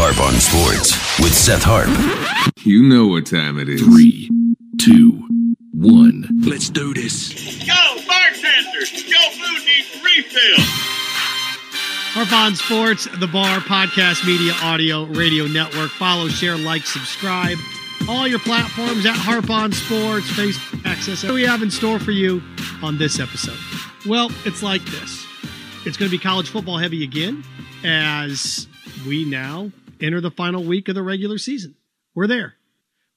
Harp on Sports with Seth Harp. You know what time it is. Three, two, one. Let's do this. Yo, bartender, your food needs refill. Harp on Sports, the Bar Podcast Media Audio Radio Network. Follow, share, like, subscribe. All your platforms at Harp on Sports, Facebook access. What do we have in store for you on this episode? Well, it's like this. It's going to be college football heavy again as we now enter the final week of the regular season. We're there.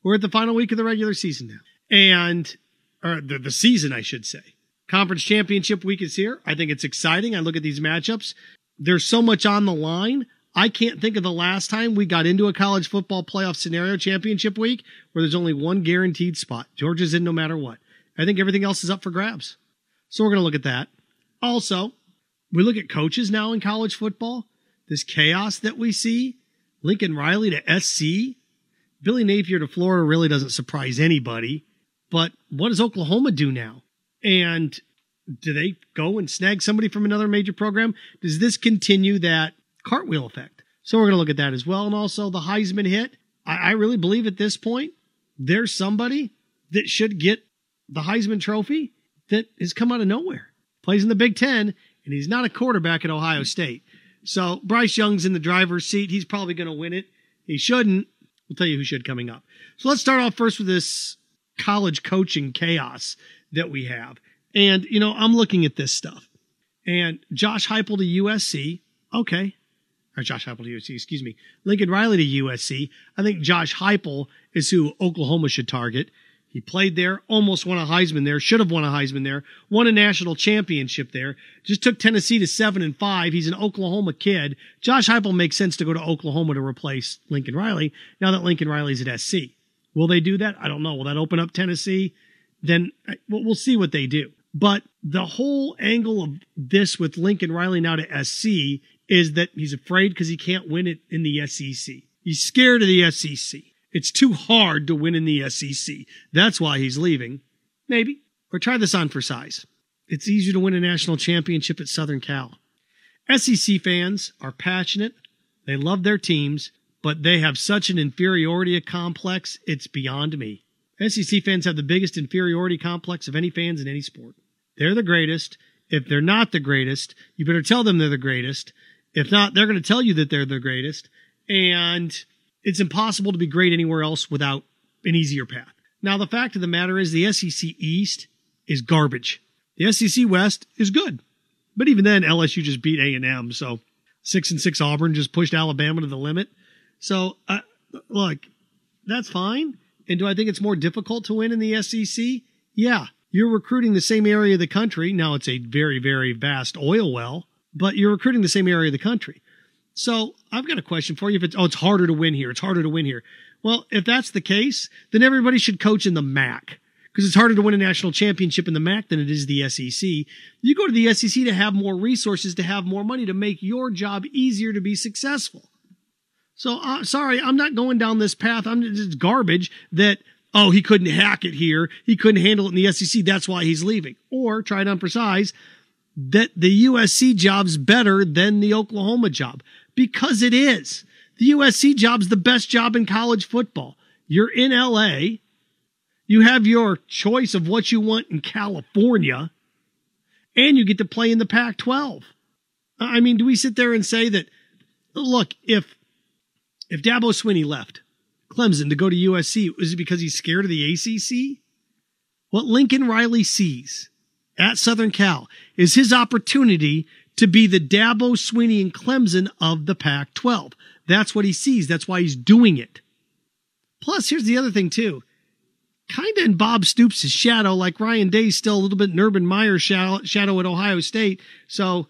We're at the final week of the regular season now. And, or the, the season, I should say. Conference championship week is here. I think it's exciting. I look at these matchups. There's so much on the line. I can't think of the last time we got into a college football playoff scenario championship week where there's only one guaranteed spot. Georgia's in no matter what. I think everything else is up for grabs. So we're going to look at that. Also, we look at coaches now in college football. This chaos that we see. Lincoln Riley to SC. Billy Napier to Florida really doesn't surprise anybody. But what does Oklahoma do now? And do they go and snag somebody from another major program? Does this continue that cartwheel effect? So we're going to look at that as well. And also the Heisman hit. I, I really believe at this point, there's somebody that should get the Heisman Trophy that has come out of nowhere. Plays in the Big Ten, and he's not a quarterback at Ohio State. So Bryce Young's in the driver's seat. He's probably going to win it. He shouldn't. We'll tell you who should coming up. So let's start off first with this college coaching chaos that we have. And, you know, I'm looking at this stuff. And Josh Heupel to USC, okay. Or Josh Heupel to USC, excuse me. Lincoln Riley to USC. I think Josh Heupel is who Oklahoma should target. He played there, almost won a Heisman there, should have won a Heisman there, won a national championship there, just took Tennessee to seven and five. He's an Oklahoma kid. Josh Heupel makes sense to go to Oklahoma to replace Lincoln Riley now that Lincoln Riley's at SC. Will they do that? I don't know. Will that open up Tennessee? Then we'll see what they do. But the whole angle of this with Lincoln Riley now to SC is that he's afraid because he can't win it in the SEC. He's scared of the SEC. It's too hard to win in the SEC. That's why he's leaving. Maybe. Or try this on for size. It's easier to win a national championship at Southern Cal. SEC fans are passionate. They love their teams, but they have such an inferiority complex, it's beyond me. SEC fans have the biggest inferiority complex of any fans in any sport. They're the greatest. If they're not the greatest, you better tell them they're the greatest. If not, they're going to tell you that they're the greatest. And it's impossible to be great anywhere else without an easier path. Now, the fact of the matter is the SEC East is garbage. The SEC West is good. But even then, LSU just beat A&M. So six and six Auburn just pushed Alabama to the limit. So uh, look, that's fine. And do I think it's more difficult to win in the SEC? Yeah. You're recruiting the same area of the country. Now it's a very, very vast oil well, but you're recruiting the same area of the country. So I've got a question for you. If it's oh, it's harder to win here. It's harder to win here. Well, if that's the case, then everybody should coach in the MAC because it's harder to win a national championship in the MAC than it is the SEC. You go to the SEC to have more resources, to have more money, to make your job easier to be successful. So uh, sorry, I'm not going down this path. I'm just garbage that oh he couldn't hack it here, he couldn't handle it in the SEC. That's why he's leaving. Or try to precise that the USC job's better than the Oklahoma job because it is. The USC job's the best job in college football. You're in LA. You have your choice of what you want in California, and you get to play in the Pac 12. I mean, do we sit there and say that, look, if if Dabo Swinney left Clemson to go to USC, is it because he's scared of the ACC? What Lincoln Riley sees at Southern Cal is his opportunity to be the Dabo Swinney, and Clemson of the Pac 12. That's what he sees. That's why he's doing it. Plus, here's the other thing, too. Kind of in Bob Stoops' shadow, like Ryan Day's still a little bit in Urban Meyer's shadow, at Ohio State. So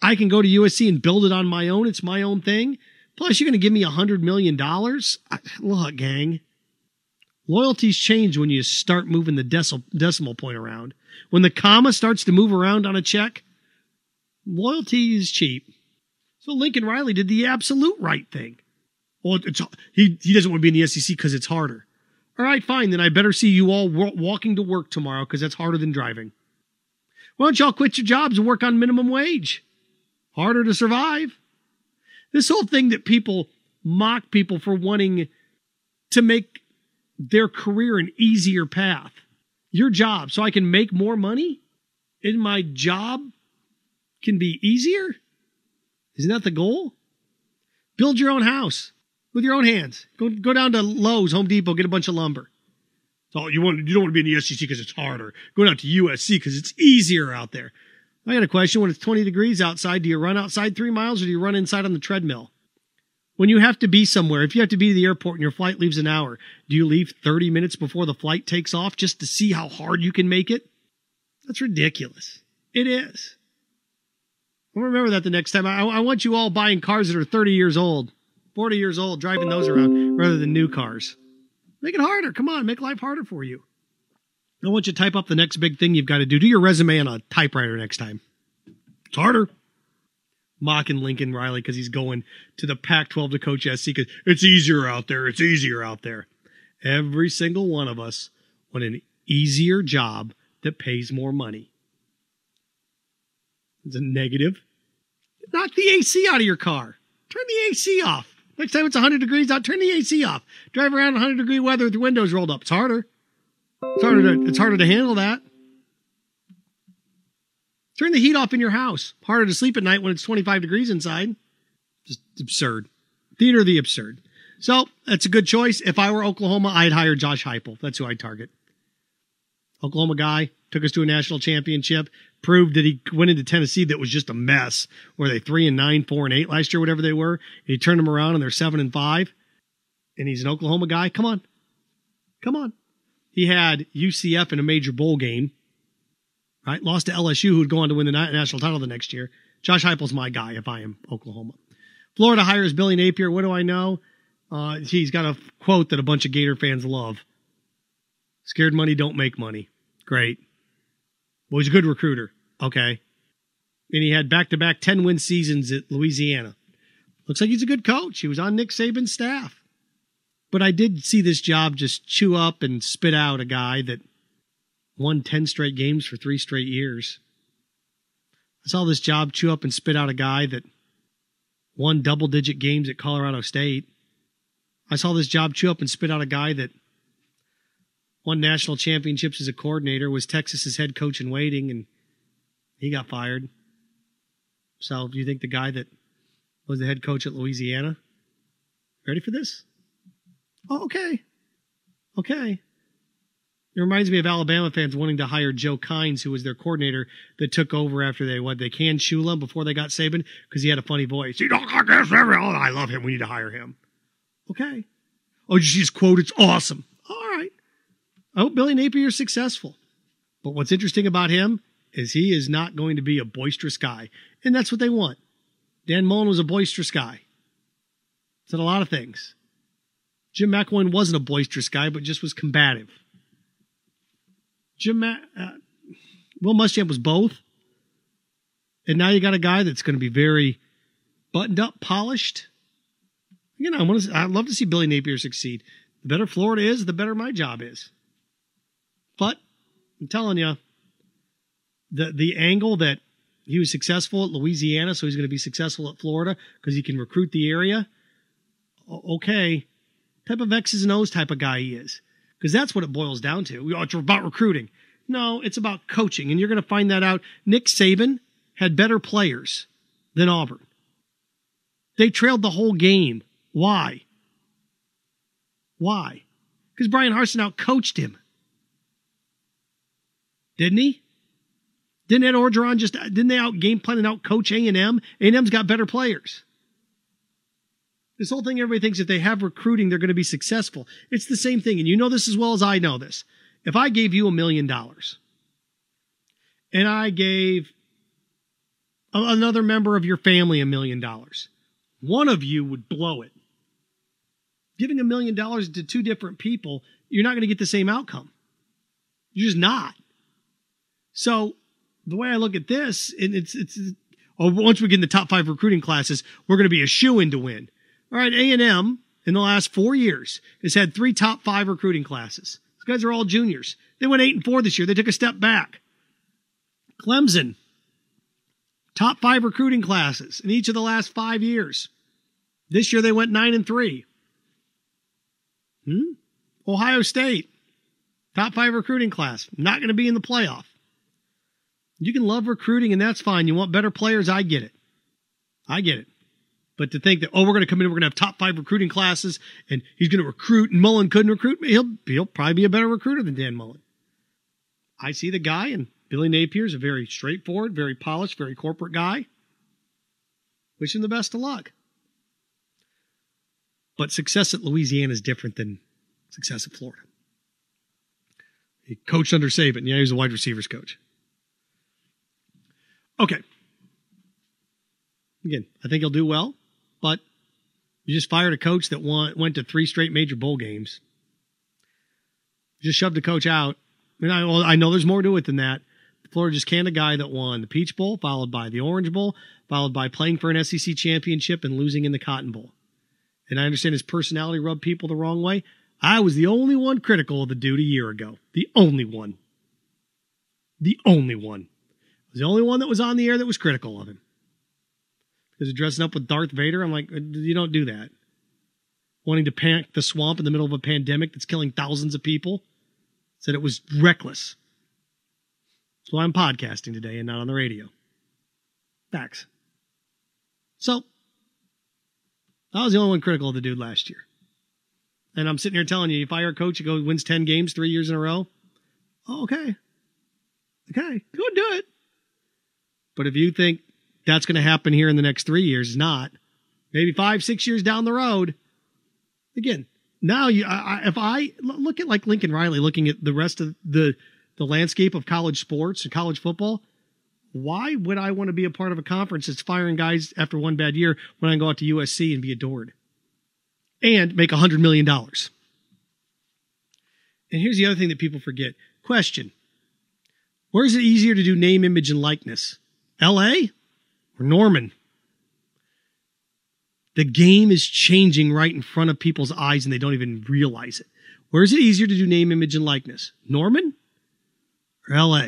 I can go to USC and build it on my own. It's my own thing. Plus, you're going to give me a $100 million? Look, gang. Loyalties change when you start moving the decimal point around. When the comma starts to move around on a check, loyalty is cheap. So Lincoln Riley did the absolute right thing. Well, it's, he, he doesn't want to be in the SEC because it's harder. All right, fine. Then I better see you all walking to work tomorrow because that's harder than driving. Why don't y'all quit your jobs and work on minimum wage? Harder to survive. This whole thing that people mock people for wanting to make their career an easier path. Your job, so I can make more money and my job can be easier? Isn't that the goal? Build your own house with your own hands. Go, go down to Lowe's, Home Depot, get a bunch of lumber. So you want you don't want to be in the SEC because it's harder. Go down to USC because it's easier out there. I got a question. When it's 20 degrees outside, do you run outside three miles or do you run inside on the treadmill? When you have to be somewhere, if you have to be to the airport and your flight leaves an hour, do you leave 30 minutes before the flight takes off just to see how hard you can make it? That's ridiculous. It is. I'll remember that the next time. I, I want you all buying cars that are 30 years old, 40 years old, driving those around rather than new cars. Make it harder. Come on, make life harder for you. I want you to type up the next big thing you've got to do. Do your resume on a typewriter next time. It's harder. Mocking Lincoln Riley because he's going to the Pac 12 to coach SC because it's easier out there. It's easier out there. Every single one of us want an easier job that pays more money. It's a negative. Knock the AC out of your car. Turn the AC off. Next time it's 100 degrees out, turn the AC off. Drive around 100 degree weather with the windows rolled up. It's harder. It's harder to, it's harder to handle that. Turn the heat off in your house. Harder to sleep at night when it's 25 degrees inside. Just absurd. Theater of the absurd. So that's a good choice. If I were Oklahoma, I'd hire Josh Heupel. That's who I'd target. Oklahoma guy took us to a national championship. Proved that he went into Tennessee that was just a mess. Were they three and nine, four and eight last year, whatever they were? And he turned them around and they're seven and five. And he's an Oklahoma guy. Come on, come on. He had UCF in a major bowl game, right? Lost to LSU, who'd go on to win the national title the next year. Josh Heupel's my guy if I am Oklahoma. Florida hires Billy Napier. What do I know? Uh, he's got a quote that a bunch of Gator fans love. Scared money don't make money. Great. Well, he's a good recruiter. Okay. And he had back to back 10 win seasons at Louisiana. Looks like he's a good coach. He was on Nick Saban's staff. But I did see this job just chew up and spit out a guy that won 10 straight games for three straight years. I saw this job chew up and spit out a guy that won double digit games at Colorado State. I saw this job chew up and spit out a guy that won national championships as a coordinator, was Texas's head coach in waiting, and he got fired. So, do you think the guy that was the head coach at Louisiana? Ready for this? Oh, okay. Okay. It reminds me of Alabama fans wanting to hire Joe Kines, who was their coordinator that took over after they what they canned Shula before they got Saban because he had a funny voice. He don't like this. Oh, I love him. We need to hire him. Okay. Oh, you just quote. It's awesome. I hope Billy Napier is successful. But what's interesting about him is he is not going to be a boisterous guy, and that's what they want. Dan Mullen was a boisterous guy. Said a lot of things. Jim McElwain wasn't a boisterous guy, but just was combative. Jim Ma- uh, Will Muschamp was both, and now you got a guy that's going to be very buttoned up, polished. Know, I want to. I'd love to see Billy Napier succeed. The better Florida is, the better my job is. But I'm telling you, the the angle that he was successful at Louisiana, so he's going to be successful at Florida because he can recruit the area. Okay, type of X's and O's type of guy he is, because that's what it boils down to. Oh, it's about recruiting. No, it's about coaching, and you're going to find that out. Nick Saban had better players than Auburn. They trailed the whole game. Why? Why? Because Bryan Harsin out coached him. Didn't he? Didn't Ed Orgeron just didn't they out game plan and out coach A and M? A and M's got better players. This whole thing, everybody thinks if they have recruiting, they're going to be successful. It's the same thing, and you know this as well as I know this. If I gave you a million dollars, and I gave another member of your family a million dollars, one of you would blow it. Giving a million dollars to two different people, you're not going to get the same outcome. You're just not. So the way I look at this, and it's it's oh, once we get in the top five recruiting classes, we're going to be a shoe in to win. All right, A and M in the last four years has had three top five recruiting classes. These guys are all juniors. They went eight and four this year. They took a step back. Clemson, top five recruiting classes in each of the last five years. This year they went nine and three. Hmm? Ohio State, top five recruiting class, not going to be in the playoff. You can love recruiting, and that's fine. You want better players, I get it. I get it. But to think that, oh, we're going to come in, we're going to have top five recruiting classes, and he's going to recruit, and Mullen couldn't recruit, he'll, he'll probably be a better recruiter than Dan Mullen. I see the guy, and Billy Napier is a very straightforward, very polished, very corporate guy. Wish him the best of luck. But success at Louisiana is different than success at Florida. He coached under Saban. Yeah, he was a wide receivers coach. Okay. Again, I think he'll do well, but you just fired a coach that won, went to three straight major bowl games. You just shoved a coach out. And I, well, I know there's more to it than that. Florida just canned a guy that won the Peach Bowl, followed by the Orange Bowl, followed by playing for an SEC championship and losing in the Cotton Bowl. And I understand his personality rubbed people the wrong way. I was the only one critical of the dude a year ago. The only one. The only one. Was the only one that was on the air that was critical of him. Because of dressing up with Darth Vader, I'm like, you don't do that. Wanting to panic the swamp in the middle of a pandemic that's killing thousands of people. Said it was reckless. That's why I'm podcasting today and not on the radio. Facts. So, I was the only one critical of the dude last year. And I'm sitting here telling you, you fire a coach, go wins 10 games three years in a row. Okay. Okay, go do it. But if you think that's going to happen here in the next three years, not. Maybe five, six years down the road. Again, now you, I, if I look at like Lincoln Riley, looking at the rest of the the landscape of college sports and college football, why would I want to be a part of a conference that's firing guys after one bad year when I can go out to USC and be adored? and make a $100 million. And here's the other thing that people forget. Question Where is it easier to do name, image, and likeness? LA or Norman? The game is changing right in front of people's eyes and they don't even realize it. Where is it easier to do name, image, and likeness? Norman or LA?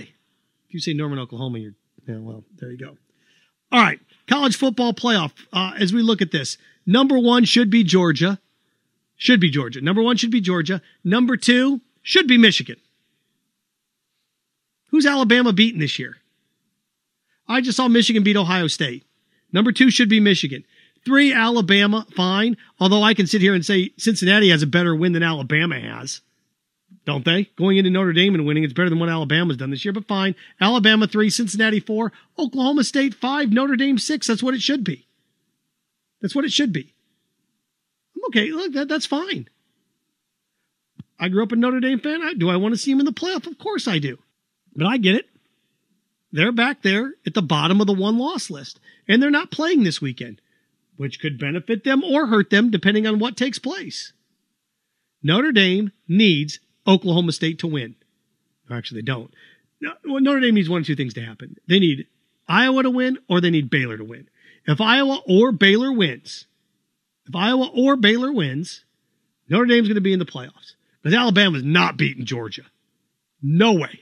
If you say Norman, Oklahoma, you're, yeah, well, there you go. All right, college football playoff. Uh, as we look at this, number one should be Georgia. Should be Georgia. Number one should be Georgia. Number two should be Michigan. Who's Alabama beating this year? I just saw Michigan beat Ohio State. Number two should be Michigan. Three, Alabama, fine. Although I can sit here and say Cincinnati has a better win than Alabama has. Don't they? Going into Notre Dame and winning, it's better than what Alabama's done this year, but fine. Alabama three, Cincinnati four, Oklahoma State five, Notre Dame six. That's what it should be. That's what it should be I'm okay, look, that, that's fine. I grew up a Notre Dame fan. I, do I want to see him in the playoff? Of course I do. But I get it. They're back there at the bottom of the one loss list, and they're not playing this weekend, which could benefit them or hurt them depending on what takes place. Notre Dame needs Oklahoma State to win. Actually, they don't. Notre Dame needs one of two things to happen. They need Iowa to win or they need Baylor to win. If Iowa or Baylor wins, if Iowa or Baylor wins, Notre Dame's going to be in the playoffs. Because Alabama's not beating Georgia. No way.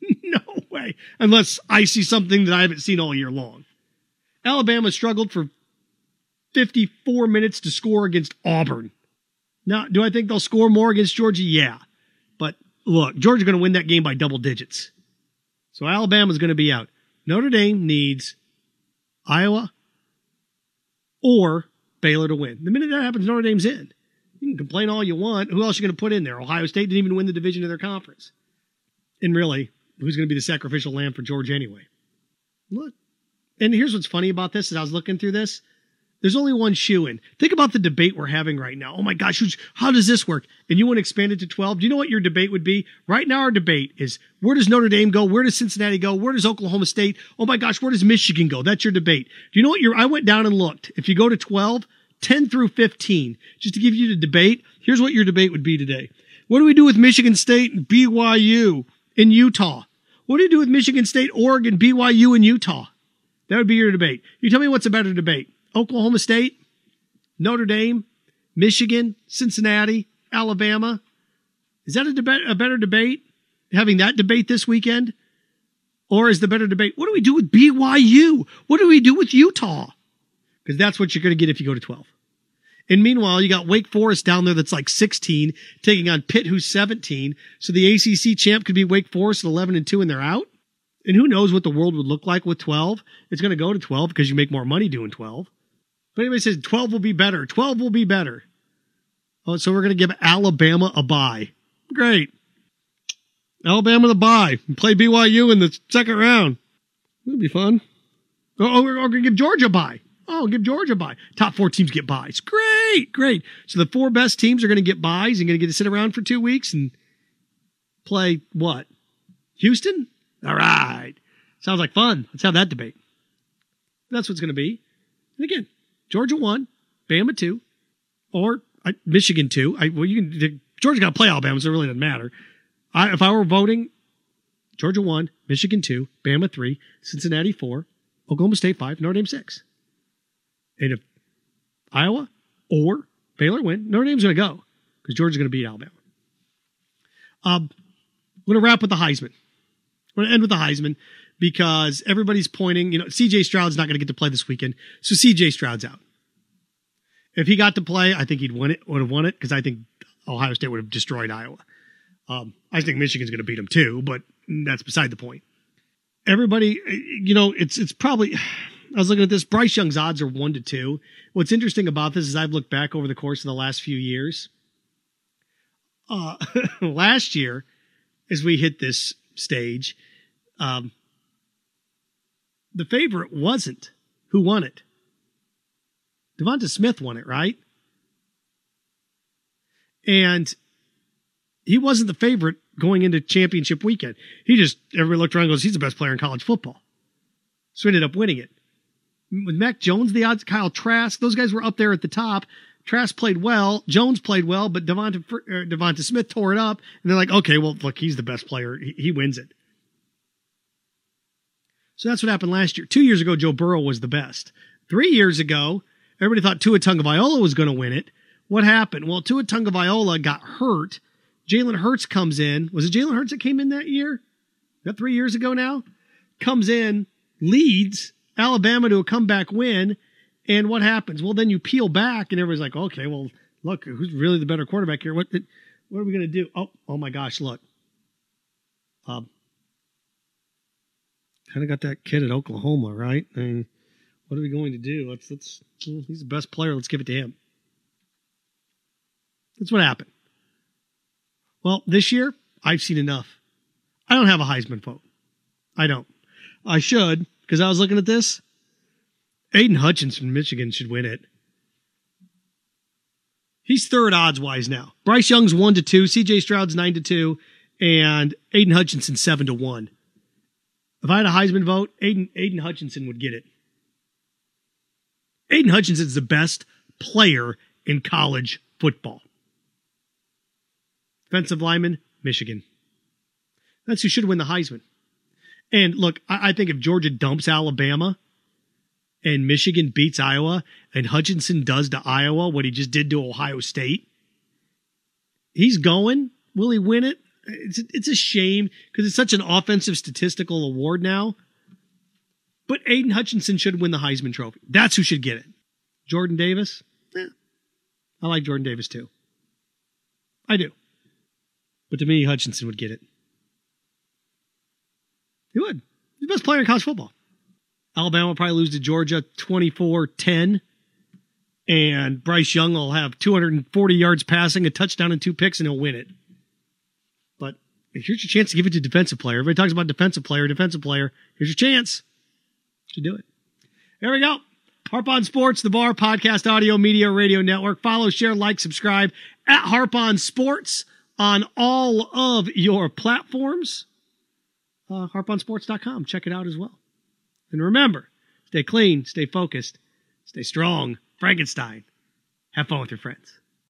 no. Unless I see something that I haven't seen all year long. Alabama struggled for 54 minutes to score against Auburn. Now, do I think they'll score more against Georgia? Yeah. But look, Georgia's going to win that game by double digits. So Alabama's going to be out. Notre Dame needs Iowa or Baylor to win. The minute that happens, Notre Dame's in. You can complain all you want. Who else are you going to put in there? Ohio State didn't even win the division of their conference. And really, who's going to be the sacrificial lamb for George anyway? Look. And here's what's funny about this as I was looking through this. There's only one shoe in. Think about the debate we're having right now. Oh my gosh, how does this work? And you want to expand it to 12? Do you know what your debate would be? Right now, our debate is where does Notre Dame go? Where does Cincinnati go? Where does Oklahoma State? Oh my gosh, where does Michigan go? That's your debate. Do you know what your, I went down and looked. If you go to 12, 10 through 15, just to give you the debate, here's what your debate would be today. What do we do with Michigan State and BYU in Utah? What do you do with Michigan State, Oregon, BYU, and Utah? That would be your debate. You tell me what's a better debate. Oklahoma State, Notre Dame, Michigan, Cincinnati, Alabama. Is that a, debate, a better debate? Having that debate this weekend? Or is the better debate, what do we do with BYU? What do we do with Utah? Because that's what you're going to get if you go to 12. And meanwhile, you got Wake Forest down there that's like 16, taking on Pitt, who's 17. So the ACC champ could be Wake Forest at 11 and 2, and they're out. And who knows what the world would look like with 12? It's going to go to 12 because you make more money doing 12. But anybody says 12 will be better. 12 will be better. Oh, so we're going to give Alabama a bye. Great. Alabama the bye. Play BYU in the second round. That'd be fun. Oh, oh we're going to give Georgia a bye. Oh, give Georgia a bye. Top four teams get buys. Great, great. So the four best teams are going to get buys and going to get to sit around for two weeks and play what? Houston? All right. Sounds like fun. Let's have that debate. That's what's going to be. And again, Georgia one, Bama two, or uh, Michigan two. I, well, you can. Georgia got to play Alabama, so it really doesn't matter. I, if I were voting, Georgia one, Michigan two, Bama three, Cincinnati four, Oklahoma State five, Notre Dame six. And if Iowa or Baylor win, Notre Dame's going to go because Georgia's going to beat Alabama. Um, I'm going to wrap with the Heisman. I'm going to end with the Heisman because everybody's pointing, you know, CJ Stroud's not going to get to play this weekend. So CJ Stroud's out. If he got to play, I think he'd win it, would have won it because I think Ohio State would have destroyed Iowa. Um, I think Michigan's going to beat them too, but that's beside the point. Everybody, you know, it's it's probably. I was looking at this. Bryce Young's odds are one to two. What's interesting about this is I've looked back over the course of the last few years. Uh, last year, as we hit this stage, um, the favorite wasn't who won it. DeVonta Smith won it, right? And he wasn't the favorite going into championship weekend. He just everybody looked around and goes, he's the best player in college football. So he ended up winning it. With Mac Jones, the odds, Kyle Trask, those guys were up there at the top. Trask played well, Jones played well, but DeVonta, uh, DeVonta Smith tore it up, and they're like, okay, well, look, he's the best player. He, he wins it. So that's what happened last year. Two years ago, Joe Burrow was the best. Three years ago, everybody thought Tua Tagovailoa was going to win it. What happened? Well, Tua Tagovailoa got hurt. Jalen Hurts comes in. Was it Jalen Hurts that came in that year? That three years ago now? Comes in, leads Alabama to a comeback win. And what happens? Well, then you peel back and everybody's like, okay, well, look, who's really the better quarterback here? What, what are we going to do? Oh, oh my gosh, look. Um, kind of got that kid at Oklahoma, right? I mean, what are we going to do? Let's let's he's the best player. Let's give it to him. That's what happened. Well, this year I've seen enough. I don't have a Heisman vote. I don't. I should because I was looking at this. Aidan Hutchinson, from Michigan, should win it. He's third odds wise now. Bryce Young's one to two, CJ Stroud's nine to two, and Aidan Hutchinson seven to one. If I had a Heisman vote, Aiden, Aidan Hutchinson would get it. Aidan Hutchinson's the best player in college football. Defensive lineman, Michigan. That's who should win the Heisman. And look, I, I think if Georgia dumps Alabama and Michigan beats Iowa and Hutchinson does to Iowa what he just did to Ohio State, he's going. Will he win it? It's, it's a shame because it's such an offensive statistical award now. But Aidan Hutchinson should win the Heisman Trophy. That's who should get it. Jordan Davis? Yeah. I like Jordan Davis too. I do. But to me, Hutchinson would get it. He would. He's the best player in college football. Alabama will probably lose to Georgia 24 10. And Bryce Young will have 240 yards passing, a touchdown, and two picks, and he'll win it. But here's your chance to give it to defensive player. Everybody talks about defensive player, defensive player. Here's your chance to do it. There we go. Harp on Sports, the Bar Podcast Audio Media Radio Network. Follow, share, like, subscribe at Harp on Sports on all of your platforms. Uh, harponsports.com. Check it out as well. And remember, stay clean, stay focused, stay strong. Frankenstein. Have fun with your friends.